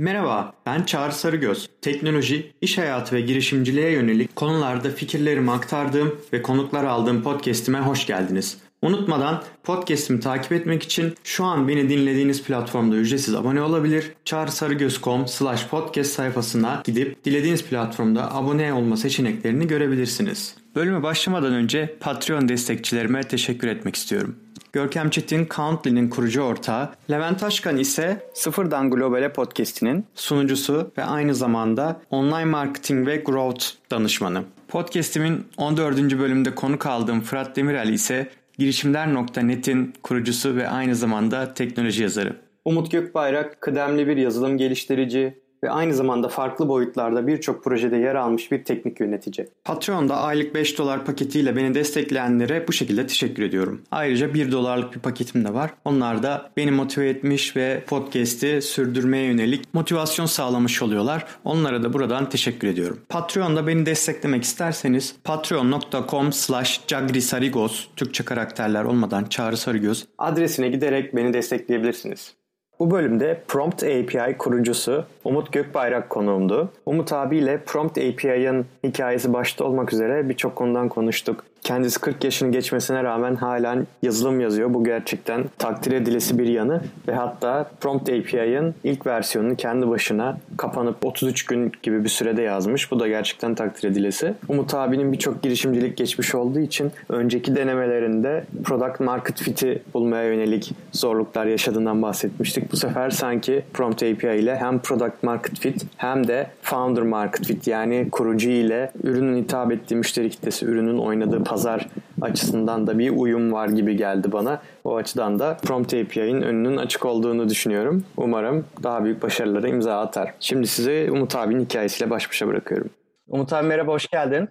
Merhaba, ben Çağrı Sarıgöz. Teknoloji, iş hayatı ve girişimciliğe yönelik konularda fikirlerimi aktardığım ve konuklar aldığım podcast'ime hoş geldiniz. Unutmadan podcast'imi takip etmek için şu an beni dinlediğiniz platformda ücretsiz abone olabilir. çağrısarıgöz.com slash podcast sayfasına gidip dilediğiniz platformda abone olma seçeneklerini görebilirsiniz. Bölüme başlamadan önce Patreon destekçilerime teşekkür etmek istiyorum. Görkem Çetin Countly'nin kurucu ortağı, Levent Taşkan ise Sıfırdan Globale podcast'inin sunucusu ve aynı zamanda online marketing ve growth danışmanı. Podcast'imin 14. bölümünde konuk aldığım Fırat Demirel ise girişimler.net'in kurucusu ve aynı zamanda teknoloji yazarı. Umut Gökbayrak kıdemli bir yazılım geliştirici, ve aynı zamanda farklı boyutlarda birçok projede yer almış bir teknik yönetici. Patreon'da aylık 5 dolar paketiyle beni destekleyenlere bu şekilde teşekkür ediyorum. Ayrıca 1 dolarlık bir paketim de var. Onlar da beni motive etmiş ve podcast'i sürdürmeye yönelik motivasyon sağlamış oluyorlar. Onlara da buradan teşekkür ediyorum. Patreon'da beni desteklemek isterseniz patreon.com slash cagrisarigos Türkçe karakterler olmadan Çağrı Sarıgöz adresine giderek beni destekleyebilirsiniz. Bu bölümde Prompt API kurucusu Umut Gökbayrak konuğumdu. Umut abiyle Prompt API'ın hikayesi başta olmak üzere birçok konudan konuştuk. Kendisi 40 yaşını geçmesine rağmen halen yazılım yazıyor. Bu gerçekten takdir edilesi bir yanı ve hatta Prompt API'ın ilk versiyonunu kendi başına kapanıp 33 gün gibi bir sürede yazmış. Bu da gerçekten takdir edilesi. Umut abinin birçok girişimcilik geçmiş olduğu için önceki denemelerinde product market fit'i bulmaya yönelik zorluklar yaşadığından bahsetmiştik. Bu sefer sanki Prompt API ile hem product market fit hem de founder market fit yani kurucu ile ürünün hitap ettiği müşteri kitlesi, ürünün oynadığı pazar açısından da bir uyum var gibi geldi bana. O açıdan da Prompt API'nin önünün açık olduğunu düşünüyorum. Umarım daha büyük başarılara imza atar. Şimdi sizi Umut abinin hikayesiyle baş başa bırakıyorum. Umut abi merhaba, hoş geldin.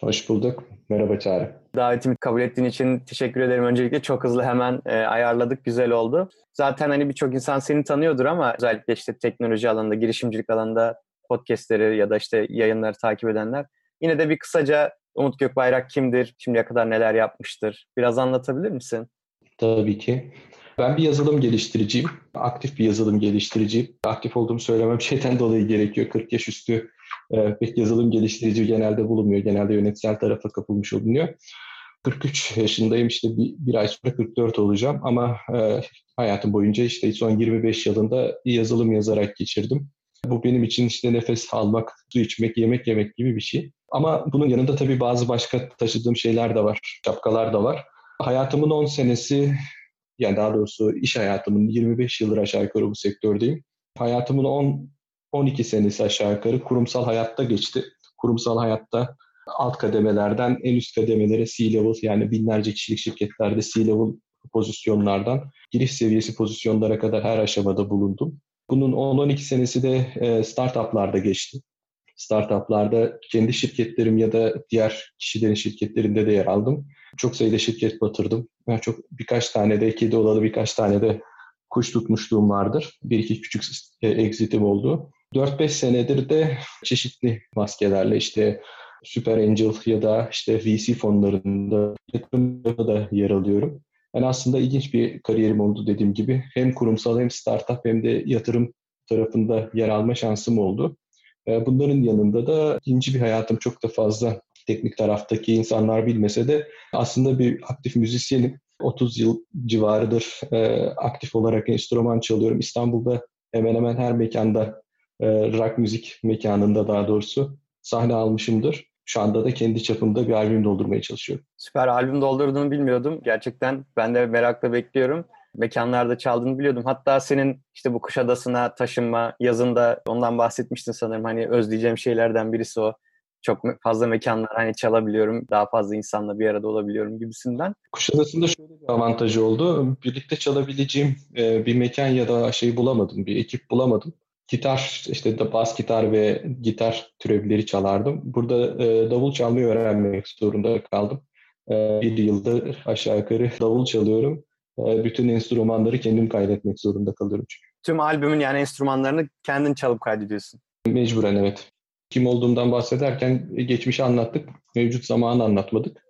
Hoş bulduk. Merhaba Çağrı. Davetimi kabul ettiğin için teşekkür ederim. Öncelikle çok hızlı hemen e, ayarladık, güzel oldu. Zaten hani birçok insan seni tanıyordur ama özellikle işte teknoloji alanında, girişimcilik alanında podcastleri ya da işte yayınları takip edenler. Yine de bir kısaca Umut Gökbayrak kimdir? Şimdiye kadar neler yapmıştır? Biraz anlatabilir misin? Tabii ki. Ben bir yazılım geliştiriciyim. Aktif bir yazılım geliştiriciyim. Aktif olduğumu söylemem şeyden dolayı gerekiyor. 40 yaş üstü e, pek yazılım geliştirici genelde bulunmuyor. Genelde yönetsel tarafa kapılmış olunuyor. 43 yaşındayım işte bir, bir ay sonra 44 olacağım ama e, hayatım boyunca işte son 25 yılında yazılım yazarak geçirdim. Bu benim için işte nefes almak, su içmek, yemek yemek gibi bir şey. Ama bunun yanında tabii bazı başka taşıdığım şeyler de var, şapkalar da var. Hayatımın 10 senesi, yani daha doğrusu iş hayatımın 25 yıldır aşağı yukarı bu sektördeyim. Hayatımın 10 12 senesi aşağı yukarı kurumsal hayatta geçti. Kurumsal hayatta alt kademelerden en üst kademelere C-level yani binlerce kişilik şirketlerde C-level pozisyonlardan giriş seviyesi pozisyonlara kadar her aşamada bulundum. Bunun 10-12 senesi de e, startuplarda geçti. Startuplarda kendi şirketlerim ya da diğer kişilerin şirketlerinde de yer aldım. Çok sayıda şirket batırdım. Ben çok birkaç tane de kedi olalı birkaç tane de kuş tutmuşluğum vardır. Bir iki küçük exitim oldu. 4-5 senedir de çeşitli maskelerle işte Super Angel ya da işte VC fonlarında da yer alıyorum. Yani aslında ilginç bir kariyerim oldu dediğim gibi. Hem kurumsal hem startup hem de yatırım tarafında yer alma şansım oldu. Ee, bunların yanında da ikinci bir hayatım çok da fazla teknik taraftaki insanlar bilmese de aslında bir aktif müzisyenim. 30 yıl civarıdır e, aktif olarak enstrüman çalıyorum. İstanbul'da hemen hemen her mekanda, e, rock müzik mekanında daha doğrusu sahne almışımdır. Şu anda da kendi çapımda bir albüm doldurmaya çalışıyorum. Süper albüm doldurduğunu bilmiyordum. Gerçekten ben de merakla bekliyorum. Mekanlarda çaldığını biliyordum. Hatta senin işte bu Kuşadası'na taşınma yazında ondan bahsetmiştin sanırım. Hani özleyeceğim şeylerden birisi o. Çok fazla mekanlar hani çalabiliyorum. Daha fazla insanla bir arada olabiliyorum gibisinden. Kuşadası'nda şöyle bir avantajı oldu. Birlikte çalabileceğim bir mekan ya da şey bulamadım. Bir ekip bulamadım gitar işte de bas gitar ve gitar türevleri çalardım. Burada e, davul çalmayı öğrenmek zorunda kaldım. E, bir yıldır aşağı yukarı davul çalıyorum. E, bütün enstrümanları kendim kaydetmek zorunda kalıyorum çünkü. Tüm albümün yani enstrümanlarını kendin çalıp kaydediyorsun. Mecburen evet. Kim olduğumdan bahsederken geçmişi anlattık. Mevcut zamanı anlatmadık.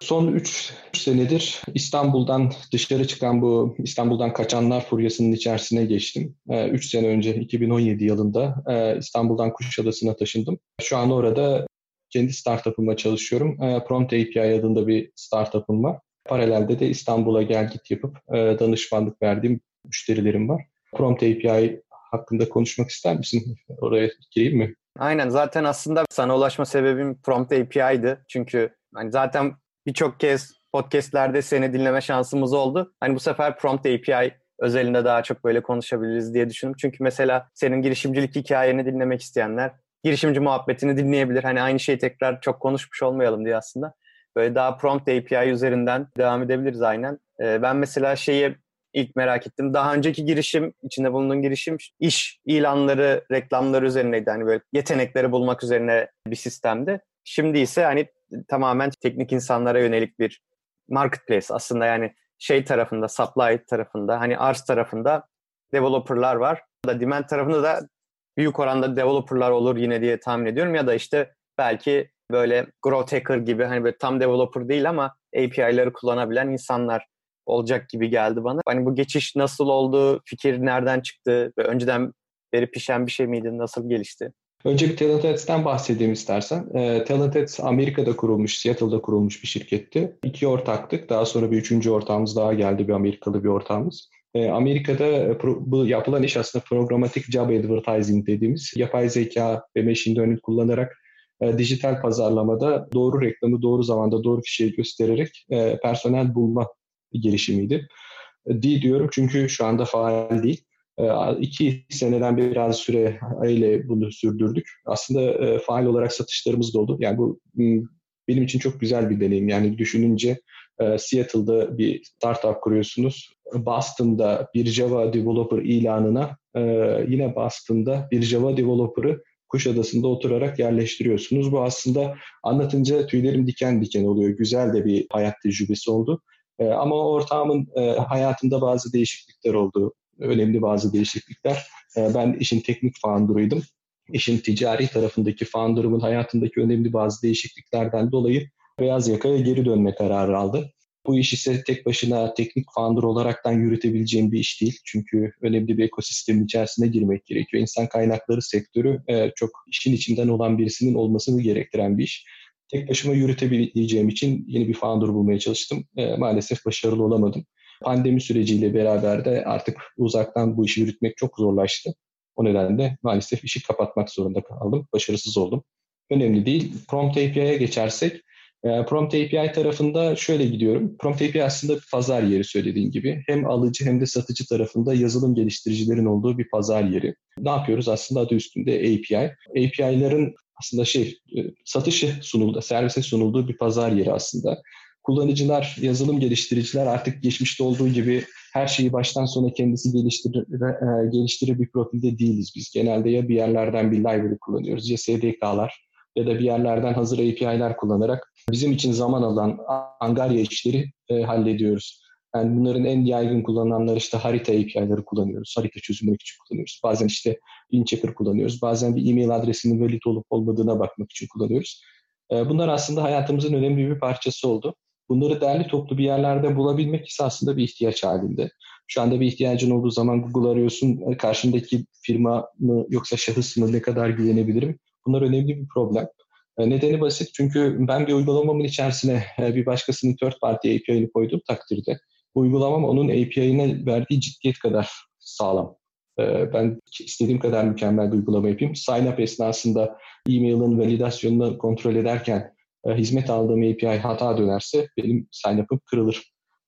Son 3 senedir İstanbul'dan dışarı çıkan bu İstanbul'dan kaçanlar furyasının içerisine geçtim. 3 ee, sene önce 2017 yılında e, İstanbul'dan Kuşadası'na taşındım. Şu an orada kendi startup'ımla çalışıyorum. E, Prompt API adında bir startup'ım var. Paralelde de İstanbul'a gel git yapıp e, danışmanlık verdiğim müşterilerim var. Prompt API hakkında konuşmak ister misin? Oraya gireyim mi? Aynen zaten aslında sana ulaşma sebebim Prompt API'ydi. Çünkü hani zaten birçok kez podcastlerde seni dinleme şansımız oldu. Hani bu sefer Prompt API özelinde daha çok böyle konuşabiliriz diye düşündüm. Çünkü mesela senin girişimcilik hikayeni dinlemek isteyenler girişimci muhabbetini dinleyebilir. Hani aynı şeyi tekrar çok konuşmuş olmayalım diye aslında. Böyle daha Prompt API üzerinden devam edebiliriz aynen. Ee, ben mesela şeyi ilk merak ettim. Daha önceki girişim, içinde bulunduğun girişim iş ilanları, reklamları üzerineydi. Hani böyle yetenekleri bulmak üzerine bir sistemdi. Şimdi ise hani tamamen teknik insanlara yönelik bir marketplace aslında yani şey tarafında, supply tarafında, hani arz tarafında developerlar var. Da demand tarafında da büyük oranda developerlar olur yine diye tahmin ediyorum ya da işte belki böyle growth hacker gibi hani böyle tam developer değil ama API'ları kullanabilen insanlar olacak gibi geldi bana. Hani bu geçiş nasıl oldu? Fikir nereden çıktı? Ve önceden beri pişen bir şey miydi? Nasıl gelişti? Önce bir Talented bahsedeyim istersen. E, Talented Amerika'da kurulmuş, Seattle'da kurulmuş bir şirketti. İki ortaktık. Daha sonra bir üçüncü ortağımız daha geldi. Bir Amerikalı bir ortağımız. E, Amerika'da pro, bu yapılan iş aslında programatik job advertising dediğimiz yapay zeka ve machine learning kullanarak e, dijital pazarlamada doğru reklamı doğru zamanda doğru kişiye göstererek e, personel bulma girişimiydi. Değil diyorum çünkü şu anda faal değil. E, iki seneden biraz süre ile bunu sürdürdük. Aslında e, faal olarak satışlarımız da oldu. Yani bu benim için çok güzel bir deneyim. Yani düşününce Seattle'da bir startup kuruyorsunuz. Boston'da bir Java developer ilanına yine Boston'da bir Java developer'ı Kuşadası'nda oturarak yerleştiriyorsunuz. Bu aslında anlatınca tüylerim diken diken oluyor. Güzel de bir hayat tecrübesi oldu. Ama ortağımın hayatında bazı değişiklikler oldu önemli bazı değişiklikler. Ee, ben işin teknik founder'ıydım. İşin ticari tarafındaki founder'ımın hayatındaki önemli bazı değişikliklerden dolayı beyaz yakaya geri dönme kararı aldı. Bu iş ise tek başına teknik founder olaraktan yürütebileceğim bir iş değil. Çünkü önemli bir ekosistemin içerisine girmek gerekiyor. İnsan kaynakları sektörü e, çok işin içinden olan birisinin olmasını gerektiren bir iş. Tek başıma yürütebileceğim için yeni bir founder bulmaya çalıştım. E, maalesef başarılı olamadım. Pandemi süreciyle beraber de artık uzaktan bu işi yürütmek çok zorlaştı. O nedenle maalesef işi kapatmak zorunda kaldım. Başarısız oldum. Önemli değil. Prompt API'ye geçersek, e, Prompt API tarafında şöyle gidiyorum. Prompt API aslında bir pazar yeri söylediğin gibi. Hem alıcı hem de satıcı tarafında yazılım geliştiricilerin olduğu bir pazar yeri. Ne yapıyoruz? Aslında adı üstünde API. API'ların aslında şey e, satışı sunuldu, servise sunulduğu bir pazar yeri aslında kullanıcılar, yazılım geliştiriciler artık geçmişte olduğu gibi her şeyi baştan sona kendisi geliştirir, e, geliştirir bir profilde değiliz biz. Genelde ya bir yerlerden bir library kullanıyoruz ya SDK'lar ya da bir yerlerden hazır API'ler kullanarak bizim için zaman alan angarya işleri e, hallediyoruz. Yani bunların en yaygın kullanılanları işte harita API'leri kullanıyoruz. Harita çözümü için kullanıyoruz. Bazen işte InChecker kullanıyoruz. Bazen bir e-mail adresinin valid olup olmadığına bakmak için kullanıyoruz. E, bunlar aslında hayatımızın önemli bir parçası oldu. Bunları derli toplu bir yerlerde bulabilmek ise aslında bir ihtiyaç halinde. Şu anda bir ihtiyacın olduğu zaman Google arıyorsun, e, karşındaki firma mı yoksa şahıs mı ne kadar güvenebilirim? Bunlar önemli bir problem. E, nedeni basit çünkü ben bir uygulamamın içerisine e, bir başkasının third party API'ni koyduğum takdirde uygulamam onun API'ine verdiği ciddiyet kadar sağlam. Ben istediğim kadar mükemmel bir uygulama yapayım. Sign up esnasında e-mail'ın validasyonunu kontrol ederken e, hizmet aldığım API hata dönerse benim sign-up'ım kırılır.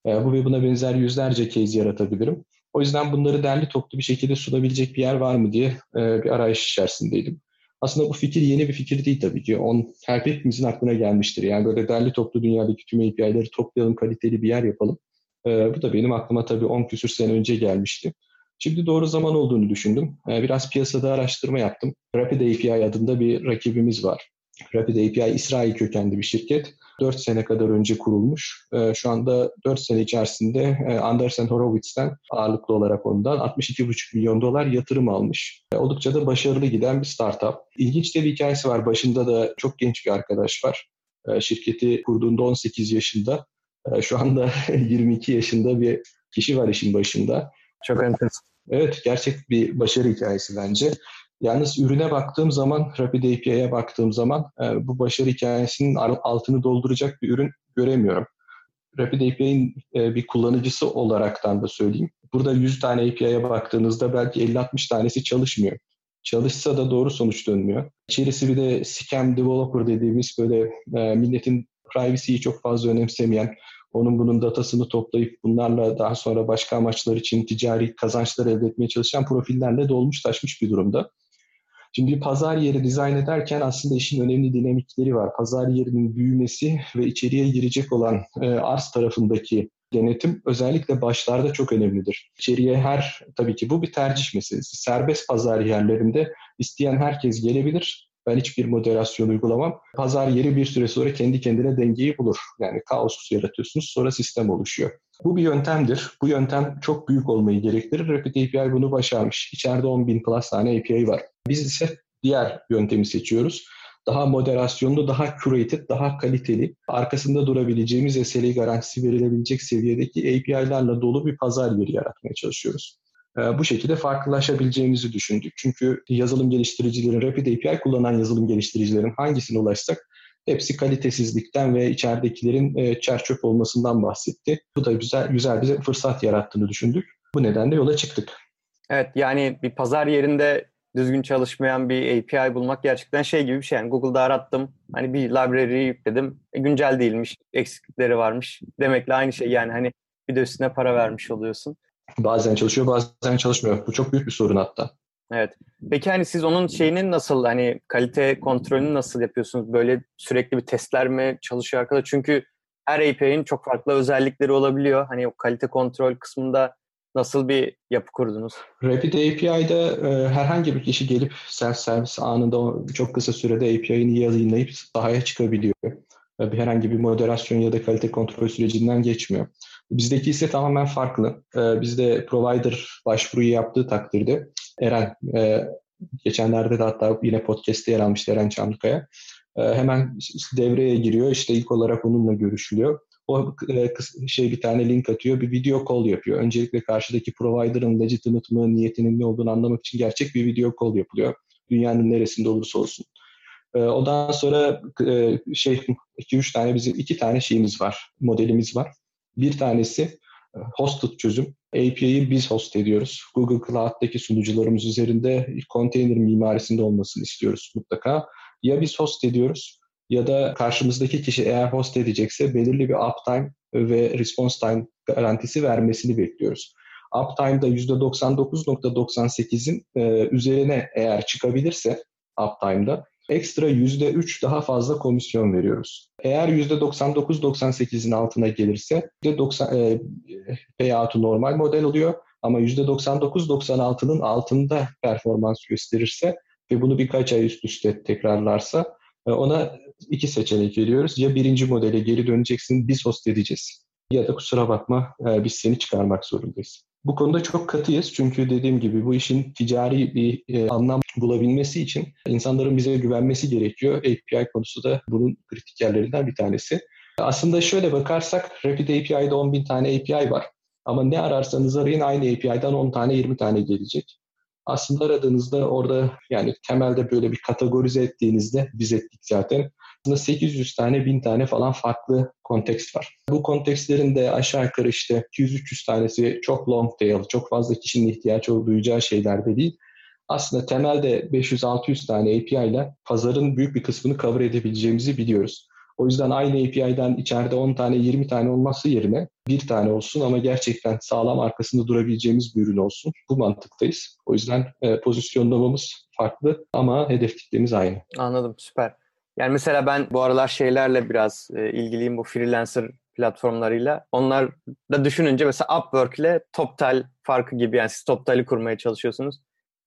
E, bu ve buna benzer yüzlerce case yaratabilirim. O yüzden bunları derli toplu bir şekilde sunabilecek bir yer var mı diye e, bir arayış içerisindeydim. Aslında bu fikir yeni bir fikir değil tabii ki. On, her hepimizin aklına gelmiştir. Yani böyle derli toplu dünyadaki tüm API'leri toplayalım, kaliteli bir yer yapalım. bu da benim aklıma tabii 10 küsür sene önce gelmişti. Şimdi doğru zaman olduğunu düşündüm. biraz piyasada araştırma yaptım. Rapid API adında bir rakibimiz var. Rapid API İsrail kökenli bir şirket. 4 sene kadar önce kurulmuş. Ee, şu anda 4 sene içerisinde e, Andersen Horowitz'ten ağırlıklı olarak ondan 62,5 milyon dolar yatırım almış. E, oldukça da başarılı giden bir startup. İlginç de bir hikayesi var. Başında da çok genç bir arkadaş var. E, şirketi kurduğunda 18 yaşında, şu anda 22 yaşında bir kişi var işin başında. Çok enteresan. Evet, gerçek bir başarı hikayesi bence. Yalnız ürüne baktığım zaman, Rapid API'ye baktığım zaman e, bu başarı hikayesinin altını dolduracak bir ürün göremiyorum. Rapid API'nin e, bir kullanıcısı olaraktan da söyleyeyim. Burada 100 tane API'ye baktığınızda belki 50-60 tanesi çalışmıyor. Çalışsa da doğru sonuç dönmüyor. İçerisi bir de scam developer dediğimiz böyle e, milletin privacy'yi çok fazla önemsemeyen, onun bunun datasını toplayıp bunlarla daha sonra başka amaçlar için ticari kazançlar elde etmeye çalışan profillerle dolmuş taşmış bir durumda. Şimdi bir pazar yeri dizayn ederken aslında işin önemli dinamikleri var. Pazar yerinin büyümesi ve içeriye girecek olan e, arz tarafındaki denetim özellikle başlarda çok önemlidir. İçeriye her, tabii ki bu bir tercih meselesi. Serbest pazar yerlerinde isteyen herkes gelebilir. Ben hiçbir moderasyon uygulamam. Pazar yeri bir süre sonra kendi kendine dengeyi bulur. Yani kaos yaratıyorsunuz sonra sistem oluşuyor. Bu bir yöntemdir. Bu yöntem çok büyük olmayı gerektirir. Rapid API bunu başarmış. İçeride 10 bin plus tane API var. Biz ise diğer yöntemi seçiyoruz. Daha moderasyonlu, daha curated, daha kaliteli, arkasında durabileceğimiz SLA garantisi verilebilecek seviyedeki API'lerle dolu bir pazar yeri yaratmaya çalışıyoruz. Ee, bu şekilde farklılaşabileceğimizi düşündük. Çünkü yazılım geliştiricilerin, Rapid API kullanan yazılım geliştiricilerin hangisine ulaşsak hepsi kalitesizlikten ve içeridekilerin e, çerçöp olmasından bahsetti. Bu da güzel, güzel bir fırsat yarattığını düşündük. Bu nedenle yola çıktık. Evet yani bir pazar yerinde düzgün çalışmayan bir API bulmak gerçekten şey gibi bir şey. Yani Google'da arattım. Hani bir library yükledim. E, güncel değilmiş. Eksiklikleri varmış. Demekle aynı şey yani hani bir de üstüne para vermiş oluyorsun. Bazen çalışıyor bazen çalışmıyor. Bu çok büyük bir sorun hatta. Evet. Peki hani siz onun şeyinin nasıl hani kalite kontrolünü nasıl yapıyorsunuz? Böyle sürekli bir testler mi çalışıyor arkada? Çünkü her API'nin çok farklı özellikleri olabiliyor. Hani o kalite kontrol kısmında Nasıl bir yapı kurdunuz? Rapid API'de e, herhangi bir kişi gelip self-service anında çok kısa sürede API'ni yayınlayıp sahaya çıkabiliyor. E, herhangi bir moderasyon ya da kalite kontrol sürecinden geçmiyor. Bizdeki ise tamamen farklı. E, bizde provider başvuruyu yaptığı takdirde Eren, e, geçenlerde de hatta yine podcast'te yer almıştı Eren Çamlıkaya. E, hemen devreye giriyor. İşte ilk olarak onunla görüşülüyor o e, şey bir tane link atıyor, bir video call yapıyor. Öncelikle karşıdaki provider'ın legitimate mı, niyetinin ne olduğunu anlamak için gerçek bir video call yapılıyor. Dünyanın neresinde olursa olsun. E, ondan sonra e, şey iki üç tane bizim iki tane şeyimiz var, modelimiz var. Bir tanesi hosted çözüm. API'yi biz host ediyoruz. Google Cloud'daki sunucularımız üzerinde container mimarisinde olmasını istiyoruz mutlaka. Ya biz host ediyoruz ya da karşımızdaki kişi eğer host edecekse belirli bir uptime ve response time garantisi vermesini bekliyoruz. Uptime'da %99.98'in e, üzerine eğer çıkabilirse uptime'da ekstra %3 daha fazla komisyon veriyoruz. Eğer %99-98'in altına gelirse %90 e, payout'u normal model oluyor ama %99-96'nın altında performans gösterirse ve bunu birkaç ay üst üste tekrarlarsa ona iki seçenek veriyoruz. Ya birinci modele geri döneceksin, biz host edeceğiz. Ya da kusura bakma e, biz seni çıkarmak zorundayız. Bu konuda çok katıyız çünkü dediğim gibi bu işin ticari bir e, anlam bulabilmesi için insanların bize güvenmesi gerekiyor. API konusu da bunun kritik yerlerinden bir tanesi. Aslında şöyle bakarsak Rapid API'de 10 bin tane API var. Ama ne ararsanız arayın aynı API'den 10 tane 20 tane gelecek. Aslında aradığınızda orada yani temelde böyle bir kategorize ettiğinizde biz ettik zaten. Aslında 800 tane 1000 tane falan farklı kontekst var. Bu kontekstlerin de aşağı yukarı işte 200-300 tanesi çok long tail, çok fazla kişinin ihtiyaç duyacağı şeyler de değil. Aslında temelde 500-600 tane API ile pazarın büyük bir kısmını cover edebileceğimizi biliyoruz. O yüzden aynı API'den içeride 10 tane 20 tane olması yerine bir tane olsun ama gerçekten sağlam arkasında durabileceğimiz bir ürün olsun. Bu mantıktayız. O yüzden e, pozisyonlamamız farklı ama hedef kitlemiz aynı. Anladım süper. Yani mesela ben bu aralar şeylerle biraz e, ilgiliyim bu freelancer platformlarıyla. Onlar da düşününce mesela Upwork ile TopTal farkı gibi yani siz TopTal'i kurmaya çalışıyorsunuz.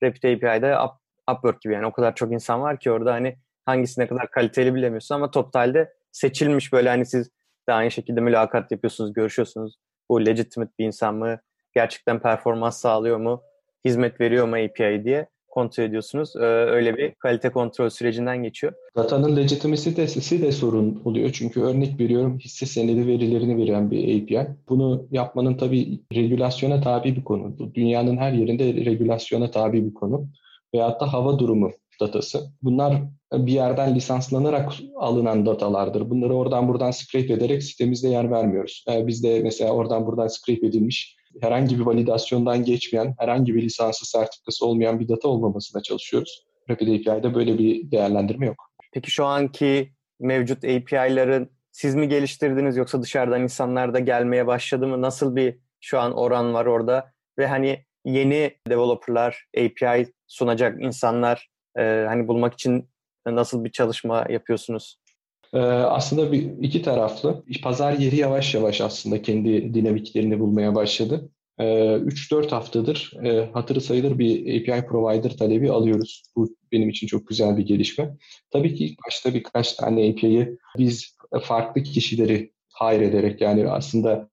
Rapid API'de Up, Upwork gibi yani o kadar çok insan var ki orada hani hangisi ne kadar kaliteli bilemiyorsun ama TopTal'de seçilmiş böyle hani siz de aynı şekilde mülakat yapıyorsunuz, görüşüyorsunuz. Bu legitimate bir insan mı? Gerçekten performans sağlıyor mu? Hizmet veriyor mu API diye. kontrol ediyorsunuz? Ee, öyle bir kalite kontrol sürecinden geçiyor. Datanın legitimacy'si de sorun oluyor. Çünkü örnek veriyorum hisse senedi verilerini veren bir API. Bunu yapmanın tabii regülasyona tabi bir konu. Dünyanın her yerinde regülasyona tabi bir konu. Veyahut da hava durumu datası. Bunlar bir yerden lisanslanarak alınan datalardır. Bunları oradan buradan scrape ederek sitemizde yer vermiyoruz. Ee, biz de mesela oradan buradan scrape edilmiş herhangi bir validasyondan geçmeyen, herhangi bir lisansı sertifikası olmayan bir data olmamasına çalışıyoruz. Rapid API'de böyle bir değerlendirme yok. Peki şu anki mevcut API'ların siz mi geliştirdiniz yoksa dışarıdan insanlar da gelmeye başladı mı? Nasıl bir şu an oran var orada? Ve hani yeni developerlar, API sunacak insanlar e, hani bulmak için nasıl bir çalışma yapıyorsunuz? Ee, aslında bir iki taraflı. Pazar yeri yavaş yavaş aslında kendi dinamiklerini bulmaya başladı. 3-4 ee, haftadır e, hatırı sayılır bir API provider talebi alıyoruz. Bu benim için çok güzel bir gelişme. Tabii ki ilk başta birkaç tane API'yi biz farklı kişileri hire ederek yani aslında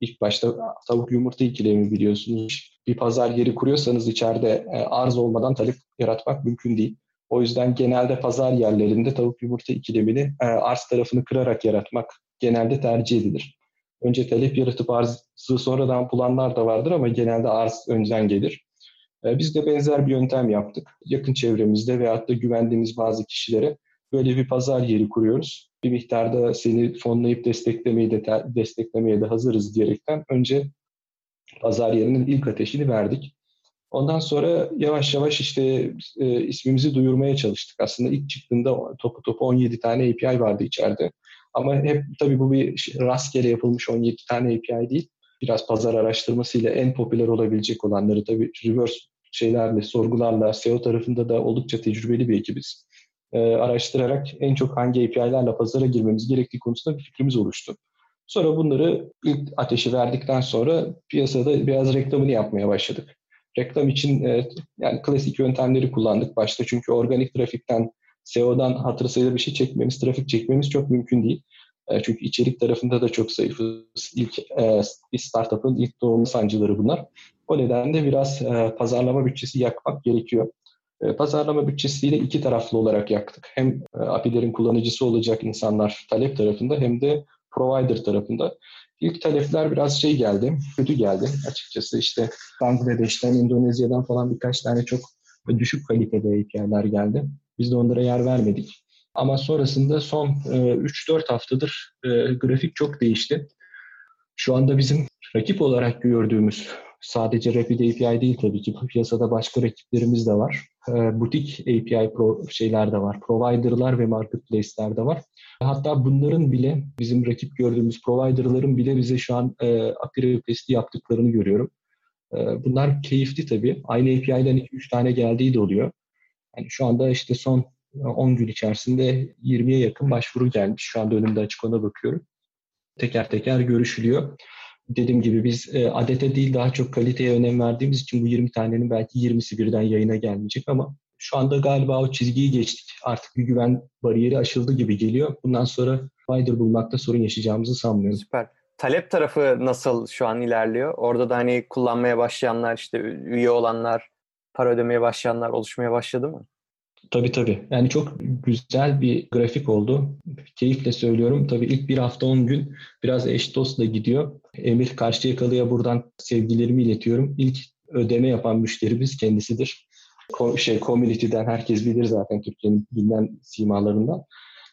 ilk başta tavuk yumurta ikilemi biliyorsunuz. Bir pazar yeri kuruyorsanız içeride e, arz olmadan talep yaratmak mümkün değil. O yüzden genelde pazar yerlerinde tavuk yumurta ikilemini e, arz tarafını kırarak yaratmak genelde tercih edilir. Önce talep yaratıp arzı sonradan bulanlar da vardır ama genelde arz önceden gelir. E, biz de benzer bir yöntem yaptık. Yakın çevremizde veyahut da güvendiğimiz bazı kişilere böyle bir pazar yeri kuruyoruz. Bir miktarda seni fonlayıp desteklemeyi de desteklemeye de hazırız diyerekten önce pazar yerinin ilk ateşini verdik. Ondan sonra yavaş yavaş işte e, ismimizi duyurmaya çalıştık. Aslında ilk çıktığında topu topu 17 tane API vardı içeride. Ama hep tabii bu bir rastgele yapılmış 17 tane API değil. Biraz pazar araştırmasıyla en popüler olabilecek olanları tabii reverse şeylerle, sorgularla, SEO tarafında da oldukça tecrübeli bir ekibiz. E, araştırarak en çok hangi API'lerle pazara girmemiz gerektiği konusunda bir fikrimiz oluştu. Sonra bunları ilk ateşi verdikten sonra piyasada biraz reklamını yapmaya başladık. Reklam için e, yani klasik yöntemleri kullandık başta çünkü organik trafikten SEO'dan hatır sayılı bir şey çekmemiz, trafik çekmemiz çok mümkün değil. E, çünkü içerik tarafında da çok zayıfız. İlk e, bir startup'ın ilk doğum sancıları bunlar. O nedenle biraz e, pazarlama bütçesi yakmak gerekiyor. E, pazarlama bütçesiyle iki taraflı olarak yaktık. Hem e, API'lerin kullanıcısı olacak insanlar talep tarafında hem de provider tarafında. İlk talepler biraz şey geldi, kötü geldi açıkçası. İşte Bangladeş'ten, Endonezya'dan falan birkaç tane çok düşük kalitede API'ler geldi. Biz de onlara yer vermedik. Ama sonrasında son 3-4 e, haftadır e, grafik çok değişti. Şu anda bizim rakip olarak gördüğümüz sadece Rapid API değil tabii ki piyasada başka rakiplerimiz de var. E, butik API pro şeyler de var. Provider'lar ve marketplace'ler de var. Hatta bunların bile bizim rakip gördüğümüz provider'ların bile bize şu an e, API request'i yaptıklarını görüyorum. E, bunlar keyifli tabii. Aynı API'den 2-3 tane geldiği de oluyor. Yani şu anda işte son 10 gün içerisinde 20'ye yakın başvuru gelmiş. Şu anda önümde açık ona bakıyorum. Teker teker görüşülüyor. Dediğim gibi biz e, adete değil daha çok kaliteye önem verdiğimiz için bu 20 tanenin belki 20'si birden yayına gelmeyecek ama şu anda galiba o çizgiyi geçtik. Artık bir güven bariyeri aşıldı gibi geliyor. Bundan sonra provider bulmakta sorun yaşayacağımızı sanmıyorum. Süper. Talep tarafı nasıl şu an ilerliyor? Orada da hani kullanmaya başlayanlar, işte üye olanlar, para ödemeye başlayanlar oluşmaya başladı mı? Tabii tabii. Yani çok güzel bir grafik oldu. Keyifle söylüyorum. Tabii ilk bir hafta 10 gün biraz eş dostla gidiyor. Emir Karşıyakalı'ya buradan sevgilerimi iletiyorum. İlk ödeme yapan müşterimiz kendisidir. Şey, community'den herkes bilir zaten Türkiye'nin bilinen simalarından.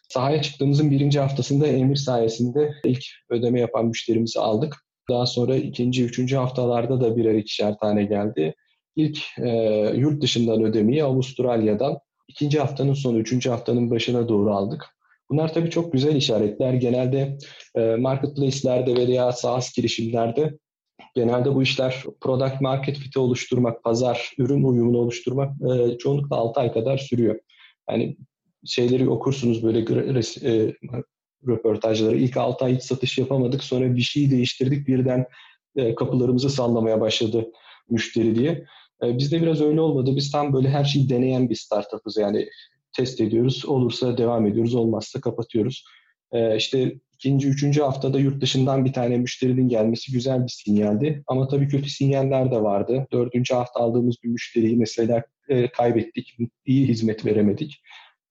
Sahaya çıktığımızın birinci haftasında Emir sayesinde ilk ödeme yapan müşterimizi aldık. Daha sonra ikinci, üçüncü haftalarda da birer ikişer tane geldi. İlk e, yurt dışından ödemeyi Avustralya'dan ikinci haftanın sonu, üçüncü haftanın başına doğru aldık. Bunlar tabii çok güzel işaretler. Genelde e, marketplace'lerde veya SaaS girişimlerde genelde bu işler product market fit'i oluşturmak, pazar, ürün uyumunu oluşturmak e, çoğunlukla 6 ay kadar sürüyor. Yani şeyleri okursunuz böyle e, röportajları. İlk 6 ay hiç satış yapamadık. Sonra bir şeyi değiştirdik. Birden e, kapılarımızı sallamaya başladı müşteri diye. E, bizde biraz öyle olmadı. Biz tam böyle her şeyi deneyen bir startup'ız. Yani test ediyoruz. Olursa devam ediyoruz. Olmazsa kapatıyoruz. E, işte ikinci, üçüncü haftada yurt dışından bir tane müşterinin gelmesi güzel bir sinyaldi. Ama tabii kötü sinyaller de vardı. Dördüncü hafta aldığımız bir müşteriyi mesela e, kaybettik. İyi hizmet veremedik.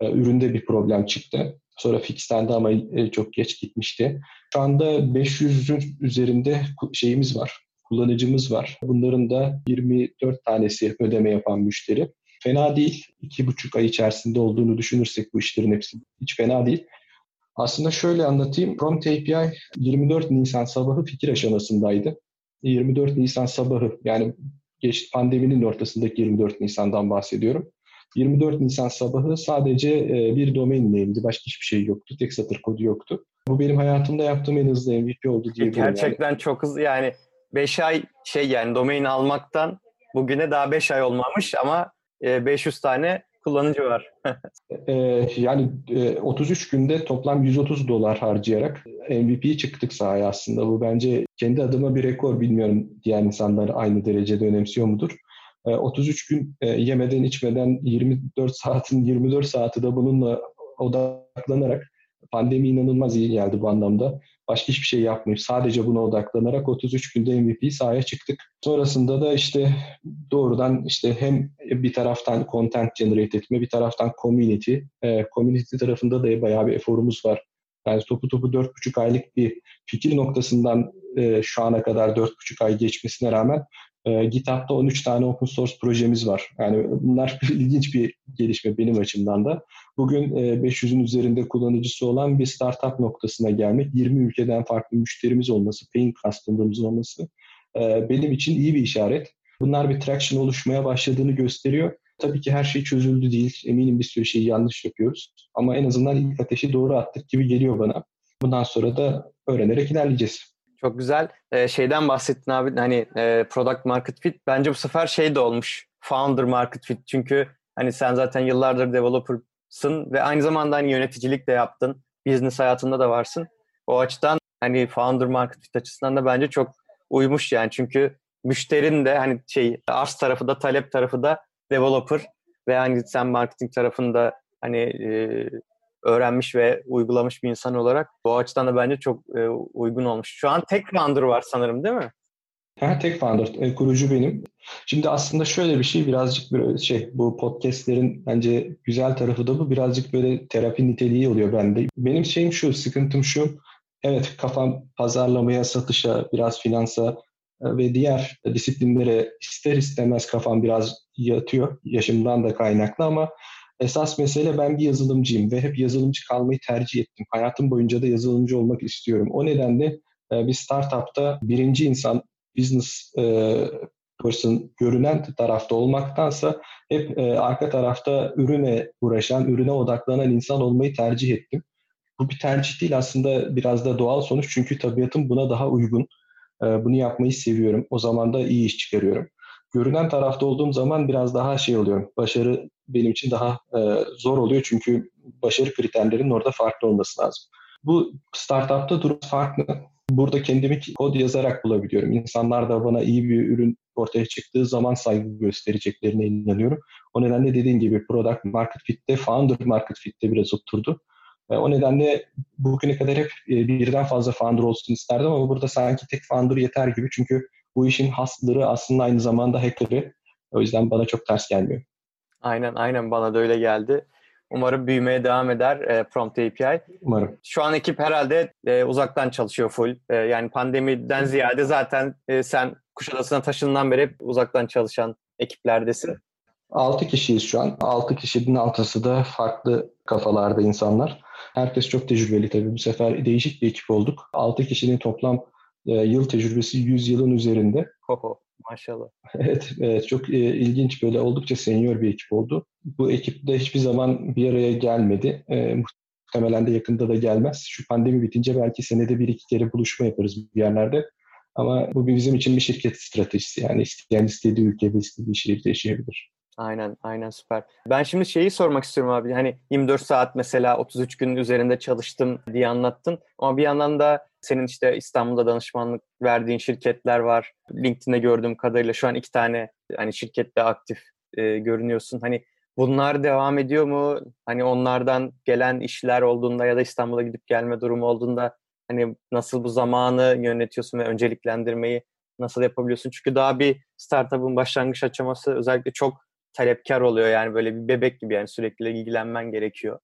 E, üründe bir problem çıktı. Sonra fixlendi ama e, çok geç gitmişti. Şu anda 500'ün üzerinde şeyimiz var, kullanıcımız var. Bunların da 24 tanesi ödeme yapan müşteri. Fena değil. İki buçuk ay içerisinde olduğunu düşünürsek bu işlerin hepsi hiç fena değil. Aslında şöyle anlatayım. Prompt API 24 Nisan sabahı fikir aşamasındaydı. 24 Nisan sabahı yani geç pandeminin ortasındaki 24 Nisan'dan bahsediyorum. 24 Nisan sabahı sadece e, bir domain name'di. Başka hiçbir şey yoktu. Tek satır kodu yoktu. Bu benim hayatımda yaptığım en hızlı MVP oldu diyebilirim. Gerçekten yani. çok hızlı yani 5 ay şey yani domain almaktan bugüne daha 5 ay olmamış ama 500 e, tane kullanıcı var. ee, yani 33 e, günde toplam 130 dolar harcayarak MVP çıktık sahaya aslında. Bu bence kendi adıma bir rekor bilmiyorum diğer insanlar aynı derecede önemsiyor mudur? 33 e, gün yemeden içmeden 24 saatin 24 saati de bununla odaklanarak pandemi inanılmaz iyi geldi bu anlamda. Başka hiçbir şey yapmayıp sadece buna odaklanarak 33 günde MVP sahaya çıktık. Sonrasında da işte doğrudan işte hem bir taraftan content generate etme, bir taraftan community. E, community tarafında da bayağı bir eforumuz var. Yani topu topu 4,5 aylık bir fikir noktasından e, şu ana kadar 4,5 ay geçmesine rağmen e, GitHub'da 13 tane open source projemiz var. Yani bunlar ilginç bir gelişme benim açımdan da. Bugün e, 500'ün üzerinde kullanıcısı olan bir startup noktasına gelmek, 20 ülkeden farklı müşterimiz olması, paying customer'ımız olması e, benim için iyi bir işaret. Bunlar bir traction oluşmaya başladığını gösteriyor. Tabii ki her şey çözüldü değil. Eminim bir sürü şeyi yanlış yapıyoruz. Ama en azından ilk ateşi doğru attık gibi geliyor bana. Bundan sonra da öğrenerek ilerleyeceğiz. Çok güzel. Ee, şeyden bahsettin abi hani e, product market fit. Bence bu sefer şey de olmuş. Founder market fit. Çünkü hani sen zaten yıllardır developer'sın ve aynı zamanda hani yöneticilik de yaptın. Business hayatında da varsın. O açıdan hani founder market fit açısından da bence çok uymuş yani. Çünkü müşterin de hani şey arz tarafı da talep tarafı da developer ve hani sen marketing tarafında hani e, öğrenmiş ve uygulamış bir insan olarak bu açıdan da bence çok e, uygun olmuş. Şu an tek founder var sanırım değil mi? Ha, tek founder, e, kurucu benim. Şimdi aslında şöyle bir şey birazcık böyle şey bu podcastlerin bence güzel tarafı da bu birazcık böyle terapi niteliği oluyor bende. Benim şeyim şu, sıkıntım şu. Evet kafam pazarlamaya, satışa, biraz finansa e, ve diğer disiplinlere ister istemez kafam biraz yatıyor. Yaşımdan da kaynaklı ama Esas mesele ben bir yazılımcıyım ve hep yazılımcı kalmayı tercih ettim. Hayatım boyunca da yazılımcı olmak istiyorum. O nedenle e, bir startupta birinci insan business e, person görünen tarafta olmaktansa hep e, arka tarafta ürüne uğraşan, ürüne odaklanan insan olmayı tercih ettim. Bu bir tercih değil aslında biraz da doğal sonuç çünkü tabiatım buna daha uygun. Bunu yapmayı seviyorum. O zaman da iyi iş çıkarıyorum görünen tarafta olduğum zaman biraz daha şey oluyor. Başarı benim için daha e, zor oluyor çünkü başarı kriterlerinin orada farklı olması lazım. Bu startupta durum farklı. Burada kendimi kod yazarak bulabiliyorum. İnsanlar da bana iyi bir ürün ortaya çıktığı zaman saygı göstereceklerine inanıyorum. O nedenle dediğim gibi product market fit'te, founder market fit'te biraz oturdu. E, o nedenle bugüne kadar hep e, birden fazla founder olsun isterdim ama burada sanki tek founder yeter gibi. Çünkü bu işin hasları aslında aynı zamanda hacker'ı. O yüzden bana çok ters gelmiyor. Aynen aynen bana da öyle geldi. Umarım büyümeye devam eder e, Prompt API. Umarım. Şu an ekip herhalde e, uzaktan çalışıyor full. E, yani pandemiden ziyade zaten e, sen Kuşadası'na taşındığından beri hep uzaktan çalışan ekiplerdesin. 6 kişiyiz şu an. 6 kişinin altısı da farklı kafalarda insanlar. Herkes çok tecrübeli tabii. Bu sefer değişik bir ekip olduk. 6 kişinin toplam e, yıl tecrübesi 100 yılın üzerinde. Oho, maşallah. evet, evet çok e, ilginç böyle oldukça senior bir ekip oldu. Bu ekip de hiçbir zaman bir araya gelmedi. E, muhtemelen de yakında da gelmez. Şu pandemi bitince belki senede bir iki kere buluşma yaparız bir yerlerde. Ama bu bizim için bir şirket stratejisi. Yani isteyen istediği ülkede, istediği şehirde yaşayabilir. Aynen, aynen süper. Ben şimdi şeyi sormak istiyorum abi. Hani 24 saat mesela 33 gün üzerinde çalıştım diye anlattın. Ama bir yandan da senin işte İstanbul'da danışmanlık verdiğin şirketler var. LinkedIn'de gördüğüm kadarıyla şu an iki tane hani şirkette aktif e, görünüyorsun. Hani bunlar devam ediyor mu? Hani onlardan gelen işler olduğunda ya da İstanbul'a gidip gelme durumu olduğunda hani nasıl bu zamanı yönetiyorsun ve önceliklendirmeyi nasıl yapabiliyorsun? Çünkü daha bir startup'ın başlangıç aşaması özellikle çok talepkar oluyor yani böyle bir bebek gibi yani sürekli ilgilenmen gerekiyor?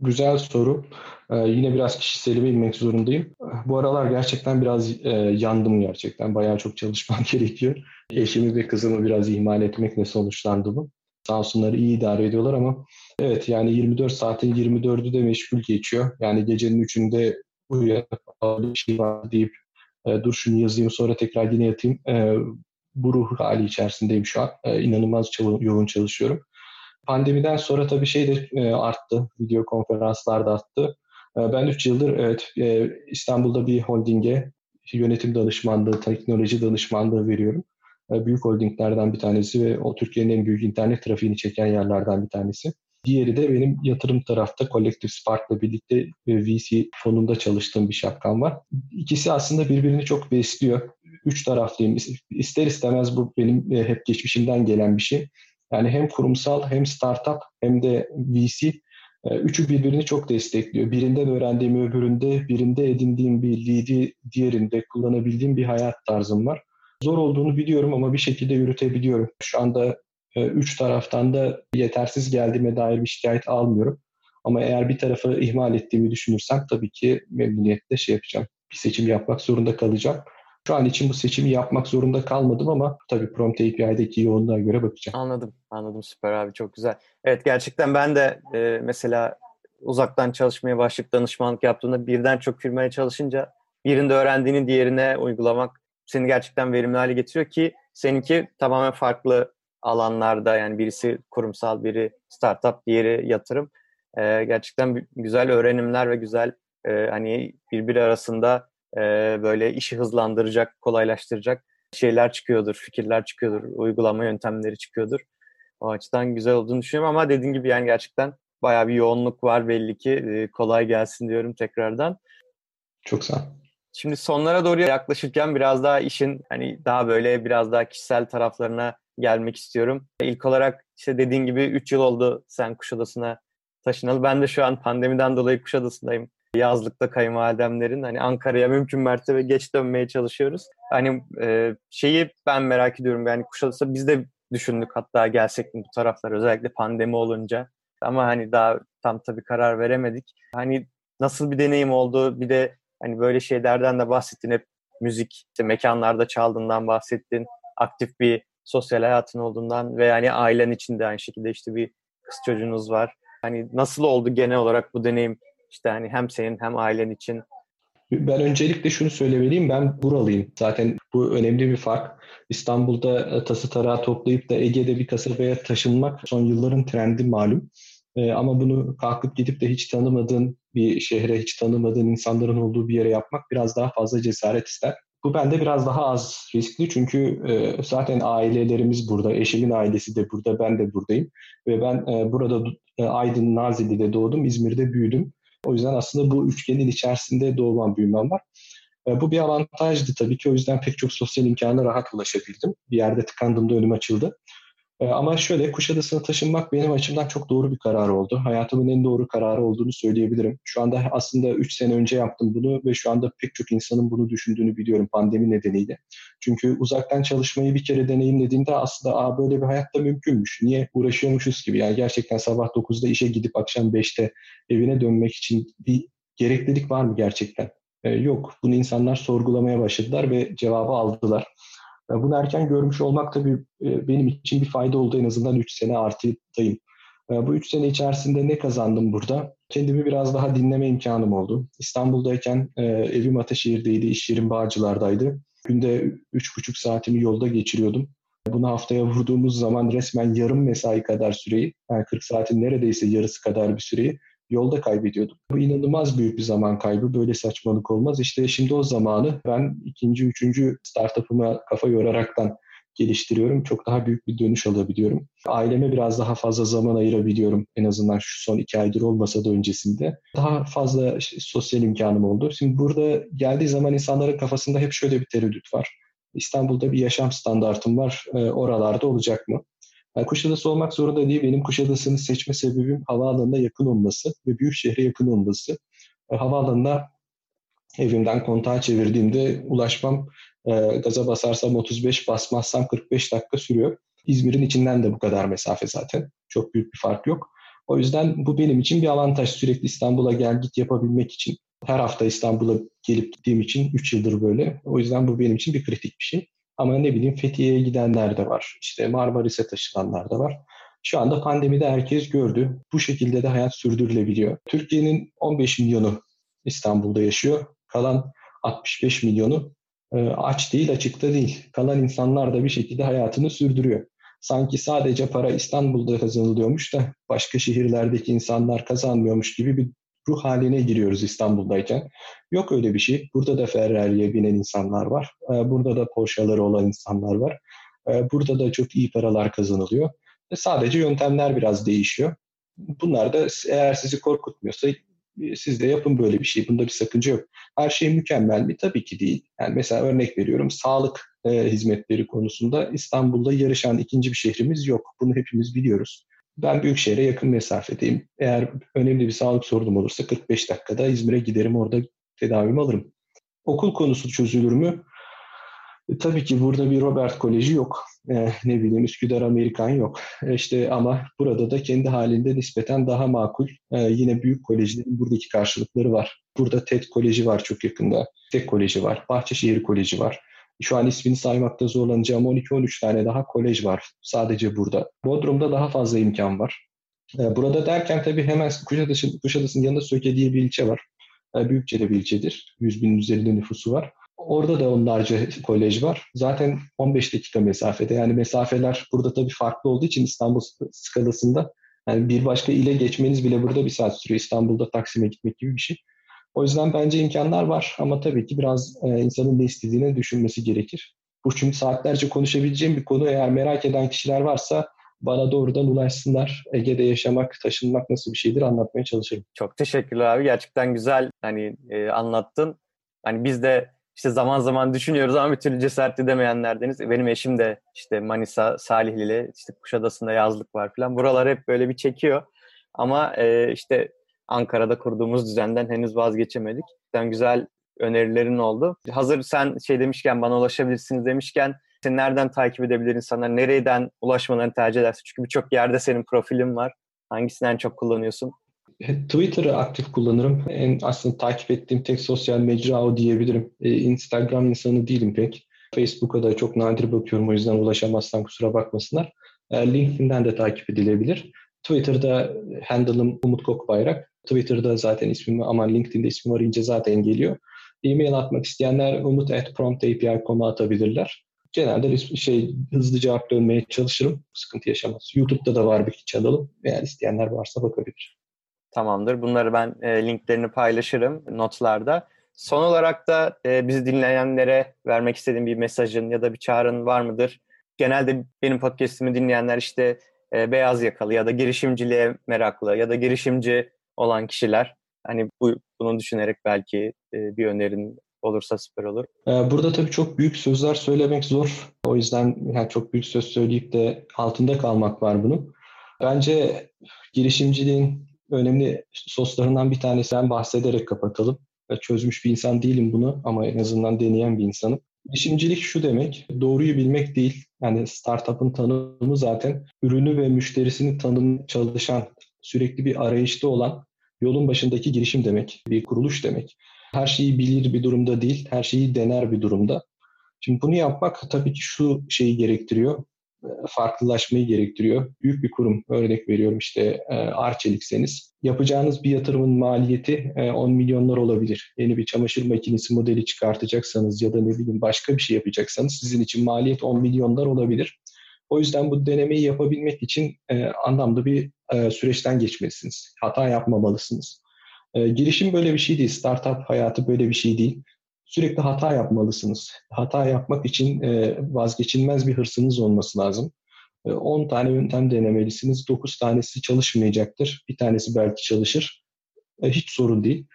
Güzel soru. Ee, yine biraz kişiselime inmek zorundayım. Bu aralar gerçekten biraz e, yandım gerçekten. Bayağı çok çalışmam gerekiyor. Eşimi ve kızımı biraz ihmal etmekle sonuçlandı bu. Sağ olsunlar iyi idare ediyorlar ama evet yani 24 saatin 24'ü de meşgul geçiyor. Yani gecenin 3'ünde uyanıp bir şey var deyip e, dur şunu yazayım sonra tekrar yine yatayım. E, bu ruh hali içerisindeyim şu an. E, inanılmaz yoğun çalışıyorum. Pandemiden sonra tabii şey de e, arttı. Video konferanslar da arttı. E, ben 3 yıldır evet, İstanbul'da bir holdinge yönetim danışmanlığı, teknoloji danışmanlığı veriyorum. E, büyük holdinglerden bir tanesi ve o Türkiye'nin en büyük internet trafiğini çeken yerlerden bir tanesi. Diğeri de benim yatırım tarafta Collective Spark'la birlikte VC fonunda çalıştığım bir şapkam var. İkisi aslında birbirini çok besliyor. Üç taraflıyım. İster istemez bu benim hep geçmişimden gelen bir şey. Yani hem kurumsal hem startup hem de VC e, üçü birbirini çok destekliyor. Birinden öğrendiğim öbüründe, birinde edindiğim bir lead'i diğerinde kullanabildiğim bir hayat tarzım var. Zor olduğunu biliyorum ama bir şekilde yürütebiliyorum. Şu anda e, üç taraftan da yetersiz geldiğime dair bir şikayet almıyorum. Ama eğer bir tarafı ihmal ettiğimi düşünürsem tabii ki memnuniyetle şey yapacağım. Bir seçim yapmak zorunda kalacağım. Şu an için bu seçimi yapmak zorunda kalmadım ama tabii Prompt API'deki yoğunluğa göre bakacağım. Anladım, anladım. Süper abi, çok güzel. Evet, gerçekten ben de e, mesela uzaktan çalışmaya başlayıp danışmanlık yaptığımda birden çok firmaya çalışınca birinde öğrendiğini diğerine uygulamak seni gerçekten verimli hale getiriyor ki seninki tamamen farklı alanlarda yani birisi kurumsal, biri startup, diğeri yatırım. E, gerçekten güzel öğrenimler ve güzel e, hani birbiri arasında e, böyle işi hızlandıracak, kolaylaştıracak şeyler çıkıyordur, fikirler çıkıyordur, uygulama yöntemleri çıkıyordur. O açıdan güzel olduğunu düşünüyorum ama dediğim gibi yani gerçekten bayağı bir yoğunluk var belli ki. E, kolay gelsin diyorum tekrardan. Çok sağ ol. Şimdi sonlara doğru yaklaşırken biraz daha işin hani daha böyle biraz daha kişisel taraflarına gelmek istiyorum. İlk olarak işte dediğin gibi 3 yıl oldu sen Kuşadası'na taşınalı. Ben de şu an pandemiden dolayı Kuşadası'ndayım yazlıkta kayınvalidemlerin hani Ankara'ya mümkün mertebe geç dönmeye çalışıyoruz. Hani e, şeyi ben merak ediyorum yani Kuşadası biz de düşündük hatta gelsek mi bu taraflar özellikle pandemi olunca ama hani daha tam tabii karar veremedik. Hani nasıl bir deneyim oldu bir de hani böyle şeylerden de bahsettin hep müzik işte mekanlarda çaldığından bahsettin aktif bir sosyal hayatın olduğundan ve hani ailen içinde aynı şekilde işte bir kız çocuğunuz var. Hani nasıl oldu genel olarak bu deneyim işte hani hem senin hem ailen için. Ben öncelikle şunu söylemeliyim. Ben buralıyım. Zaten bu önemli bir fark. İstanbul'da e, tası tarağı toplayıp da Ege'de bir kasabaya taşınmak son yılların trendi malum. Ee, ama bunu kalkıp gidip de hiç tanımadığın bir şehre, hiç tanımadığın insanların olduğu bir yere yapmak biraz daha fazla cesaret ister. Bu bende biraz daha az riskli çünkü e, zaten ailelerimiz burada, eşimin ailesi de burada, ben de buradayım. Ve ben e, burada e, Aydın Nazilli'de doğdum, İzmir'de büyüdüm. O yüzden aslında bu üçgenin içerisinde doğmam büyümem var. E, bu bir avantajdı tabii ki. O yüzden pek çok sosyal imkana rahat ulaşabildim. Bir yerde tıkandığımda önüm açıldı. E, ama şöyle Kuşadası'na taşınmak benim açımdan çok doğru bir karar oldu. Hayatımın en doğru kararı olduğunu söyleyebilirim. Şu anda aslında 3 sene önce yaptım bunu ve şu anda pek çok insanın bunu düşündüğünü biliyorum pandemi nedeniyle. Çünkü uzaktan çalışmayı bir kere deneyimlediğimde aslında Aa, böyle bir hayatta mümkünmüş. Niye uğraşıyormuşuz gibi. Yani gerçekten sabah 9'da işe gidip akşam 5'te evine dönmek için bir gereklilik var mı gerçekten? Ee, yok. Bunu insanlar sorgulamaya başladılar ve cevabı aldılar. Bunu erken görmüş olmak tabii e, benim için bir fayda oldu. En azından 3 sene artıdayım. E, bu 3 sene içerisinde ne kazandım burada? Kendimi biraz daha dinleme imkanım oldu. İstanbul'dayken e, evim Ataşehir'deydi, iş yerim Bağcılar'daydı. Günde 3,5 saatimi yolda geçiriyordum. Bunu haftaya vurduğumuz zaman resmen yarım mesai kadar süreyi, yani 40 saatin neredeyse yarısı kadar bir süreyi yolda kaybediyordum. Bu inanılmaz büyük bir zaman kaybı. Böyle saçmalık olmaz. İşte şimdi o zamanı ben ikinci, üçüncü startup'ıma kafa yoraraktan geliştiriyorum. Çok daha büyük bir dönüş alabiliyorum. Aileme biraz daha fazla zaman ayırabiliyorum. En azından şu son iki aydır olmasa da öncesinde. Daha fazla sosyal imkanım oldu. Şimdi burada geldiği zaman insanların kafasında hep şöyle bir tereddüt var. İstanbul'da bir yaşam standartım var. E, oralarda olacak mı? Yani Kuşadası olmak zorunda değil. Benim Kuşadası'nı seçme sebebim havaalanına yakın olması ve büyük şehre yakın olması. E, havaalanına evimden kontağı çevirdiğimde ulaşmam e, gaza basarsam 35 basmazsam 45 dakika sürüyor. İzmir'in içinden de bu kadar mesafe zaten. Çok büyük bir fark yok. O yüzden bu benim için bir avantaj. Sürekli İstanbul'a gel git yapabilmek için. Her hafta İstanbul'a gelip gittiğim için 3 yıldır böyle. O yüzden bu benim için bir kritik bir şey. Ama ne bileyim Fethiye'ye gidenler de var. İşte Marmaris'e taşınanlar da var. Şu anda pandemide herkes gördü. Bu şekilde de hayat sürdürülebiliyor. Türkiye'nin 15 milyonu İstanbul'da yaşıyor. Kalan 65 milyonu e, aç değil, açıkta değil. Kalan insanlar da bir şekilde hayatını sürdürüyor. Sanki sadece para İstanbul'da kazanılıyormuş da başka şehirlerdeki insanlar kazanmıyormuş gibi bir ruh haline giriyoruz İstanbul'dayken. Yok öyle bir şey. Burada da Ferrari'ye binen insanlar var. E, burada da Porsche'ları olan insanlar var. E, burada da çok iyi paralar kazanılıyor. Sadece yöntemler biraz değişiyor. Bunlar da eğer sizi korkutmuyorsa e, siz de yapın böyle bir şey. Bunda bir sakınca yok. Her şey mükemmel mi? Tabii ki değil. Yani mesela örnek veriyorum sağlık e, hizmetleri konusunda İstanbul'da yarışan ikinci bir şehrimiz yok. Bunu hepimiz biliyoruz. Ben büyük şehre yakın mesafedeyim. Eğer önemli bir sağlık sorunum olursa 45 dakikada İzmir'e giderim orada tedavimi alırım. Okul konusu çözülür mü? E, tabii ki burada bir Robert Koleji yok. E, ne bileyim Üsküdar Amerikan yok. E, işte ama burada da kendi halinde nispeten daha makul. E, yine büyük kolejlerin buradaki karşılıkları var. Burada TED Koleji var çok yakında. TED Koleji var. Bahçeşehir Koleji var. Şu an ismini saymakta zorlanacağım 12-13 tane daha kolej var sadece burada. Bodrum'da daha fazla imkan var. E, burada derken tabii hemen Kuşadası, Kuşadası'nın yanında Söke diye bir ilçe var. E, Büyükçe'de bir ilçedir. 100 bin üzerinde nüfusu var. Orada da onlarca kolej var. Zaten 15 dakika mesafede. Yani mesafeler burada tabii farklı olduğu için İstanbul skalasında yani bir başka ile geçmeniz bile burada bir saat sürüyor. İstanbul'da Taksim'e gitmek gibi bir şey. O yüzden bence imkanlar var ama tabii ki biraz e, insanın ne istediğini düşünmesi gerekir. Bu çünkü saatlerce konuşabileceğim bir konu. Eğer merak eden kişiler varsa bana doğrudan ulaşsınlar. Ege'de yaşamak, taşınmak nasıl bir şeydir anlatmaya çalışırım. Çok teşekkürler abi. Gerçekten güzel hani e, anlattın. Hani biz de işte zaman zaman düşünüyoruz ama bir türlü cesaret edemeyenlerdeniz. Benim eşim de işte Manisa, Salihli işte Kuşadası'nda yazlık var falan. Buralar hep böyle bir çekiyor. Ama e, işte Ankara'da kurduğumuz düzenden henüz vazgeçemedik. Yani güzel önerilerin oldu. Hazır sen şey demişken bana ulaşabilirsiniz demişken seni nereden takip edebilir insanlar? Nereden ulaşmalarını tercih edersin? Çünkü birçok yerde senin profilin var. Hangisinden çok kullanıyorsun? Twitter'ı aktif kullanırım. En aslında takip ettiğim tek sosyal mecra o diyebilirim. Ee, Instagram insanı değilim pek. Facebook'a da çok nadir bakıyorum o yüzden ulaşamazsam kusura bakmasınlar. Ee, LinkedIn'den de takip edilebilir. Twitter'da handle'ım Umut Kokbayrak. Twitter'da zaten ismim ama LinkedIn'de ismim arayınca zaten geliyor. E-mail atmak isteyenler umut.promptapi.com'a atabilirler. Genelde şey hızlı cevap dönmeye çalışırım. Sıkıntı yaşamaz. YouTube'da da var bir kanalım. Eğer isteyenler varsa bakabilir. Tamamdır. Bunları ben e, linklerini paylaşırım notlarda. Son olarak da e, bizi dinleyenlere vermek istediğim bir mesajın ya da bir çağrın var mıdır? Genelde benim podcast'imi dinleyenler işte e, beyaz yakalı ya da girişimciliğe meraklı ya da girişimci olan kişiler. Hani bu, bunu düşünerek belki e, bir önerin olursa süper olur. E, burada tabii çok büyük sözler söylemek zor. O yüzden yani çok büyük söz söyleyip de altında kalmak var bunun. Bence girişimciliğin önemli soslarından bir tanesinden bahsederek kapatalım. Çözmüş bir insan değilim bunu ama en azından deneyen bir insanım. Girişimcilik şu demek, doğruyu bilmek değil. Yani startup'ın tanımı zaten ürünü ve müşterisini tanım çalışan, sürekli bir arayışta olan yolun başındaki girişim demek, bir kuruluş demek. Her şeyi bilir bir durumda değil, her şeyi dener bir durumda. Şimdi bunu yapmak tabii ki şu şeyi gerektiriyor farklılaşmayı gerektiriyor. Büyük bir kurum, örnek veriyorum işte e, Arçelik'seniz, yapacağınız bir yatırımın maliyeti 10 e, milyonlar olabilir. Yeni bir çamaşır makinesi modeli çıkartacaksanız ya da ne bileyim başka bir şey yapacaksanız sizin için maliyet 10 milyonlar olabilir. O yüzden bu denemeyi yapabilmek için e, anlamlı bir süreçten geçmelisiniz. Hata yapmamalısınız. Girişim böyle bir şey değil. Startup hayatı böyle bir şey değil sürekli hata yapmalısınız. Hata yapmak için e, vazgeçilmez bir hırsınız olması lazım. 10 e, tane yöntem denemelisiniz. 9 tanesi çalışmayacaktır. Bir tanesi belki çalışır. E, hiç sorun değil.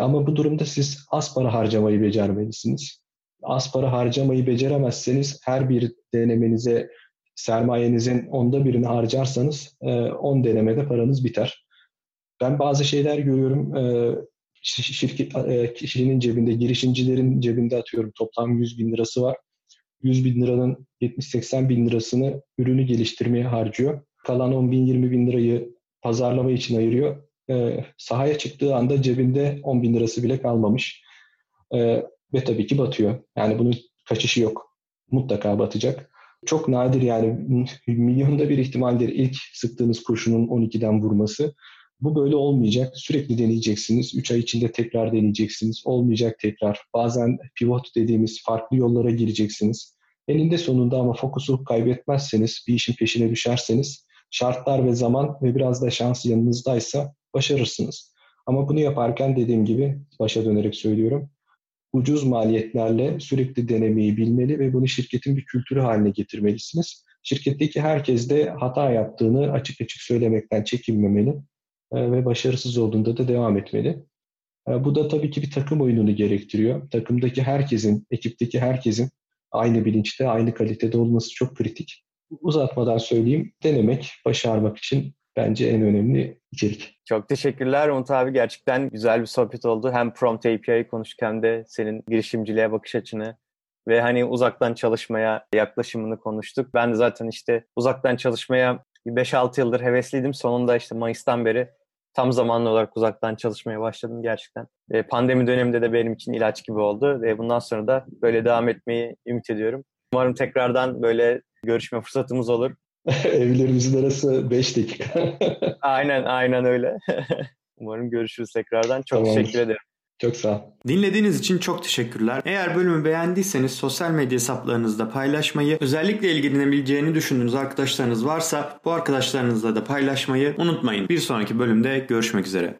Ama bu durumda siz az para harcamayı becermelisiniz. Az para harcamayı beceremezseniz her bir denemenize sermayenizin onda birini harcarsanız 10 denemede paranız biter. Ben bazı şeyler görüyorum şirket e, kişinin cebinde, girişimcilerin cebinde atıyorum toplam 100 bin lirası var. 100 bin liranın 70-80 bin lirasını ürünü geliştirmeye harcıyor. Kalan 10 bin 20 bin lirayı pazarlama için ayırıyor. E, sahaya çıktığı anda cebinde 10 bin lirası bile kalmamış. E, ve tabii ki batıyor. Yani bunun kaçışı yok. Mutlaka batacak. Çok nadir yani milyonda bir ihtimaldir ilk sıktığınız kurşunun 12'den vurması. Bu böyle olmayacak. Sürekli deneyeceksiniz. 3 ay içinde tekrar deneyeceksiniz. Olmayacak tekrar. Bazen pivot dediğimiz farklı yollara gireceksiniz. Elinde sonunda ama fokusu kaybetmezseniz, bir işin peşine düşerseniz şartlar ve zaman ve biraz da şans yanınızdaysa başarırsınız. Ama bunu yaparken dediğim gibi başa dönerek söylüyorum. Ucuz maliyetlerle sürekli denemeyi bilmeli ve bunu şirketin bir kültürü haline getirmelisiniz. Şirketteki herkes de hata yaptığını açık açık söylemekten çekinmemeli ve başarısız olduğunda da devam etmeli. E, bu da tabii ki bir takım oyununu gerektiriyor. Takımdaki herkesin, ekipteki herkesin aynı bilinçte, aynı kalitede olması çok kritik. Uzatmadan söyleyeyim, denemek, başarmak için bence en önemli içerik. Çok teşekkürler Umut abi. Gerçekten güzel bir sohbet oldu. Hem Prompt API'yi konuştuk hem de senin girişimciliğe bakış açını ve hani uzaktan çalışmaya yaklaşımını konuştuk. Ben de zaten işte uzaktan çalışmaya 5-6 yıldır hevesliydim. Sonunda işte Mayıs'tan beri tam zamanlı olarak uzaktan çalışmaya başladım gerçekten. E, pandemi döneminde de benim için ilaç gibi oldu ve bundan sonra da böyle devam etmeyi ümit ediyorum. Umarım tekrardan böyle görüşme fırsatımız olur. Evlerimizin arası 5 dakika. aynen aynen öyle. Umarım görüşürüz tekrardan. Çok Tamamdır. teşekkür ederim. Çok sağ ol. Dinlediğiniz için çok teşekkürler. Eğer bölümü beğendiyseniz sosyal medya hesaplarınızda paylaşmayı, özellikle ilgilenebileceğini düşündüğünüz arkadaşlarınız varsa bu arkadaşlarınızla da paylaşmayı unutmayın. Bir sonraki bölümde görüşmek üzere.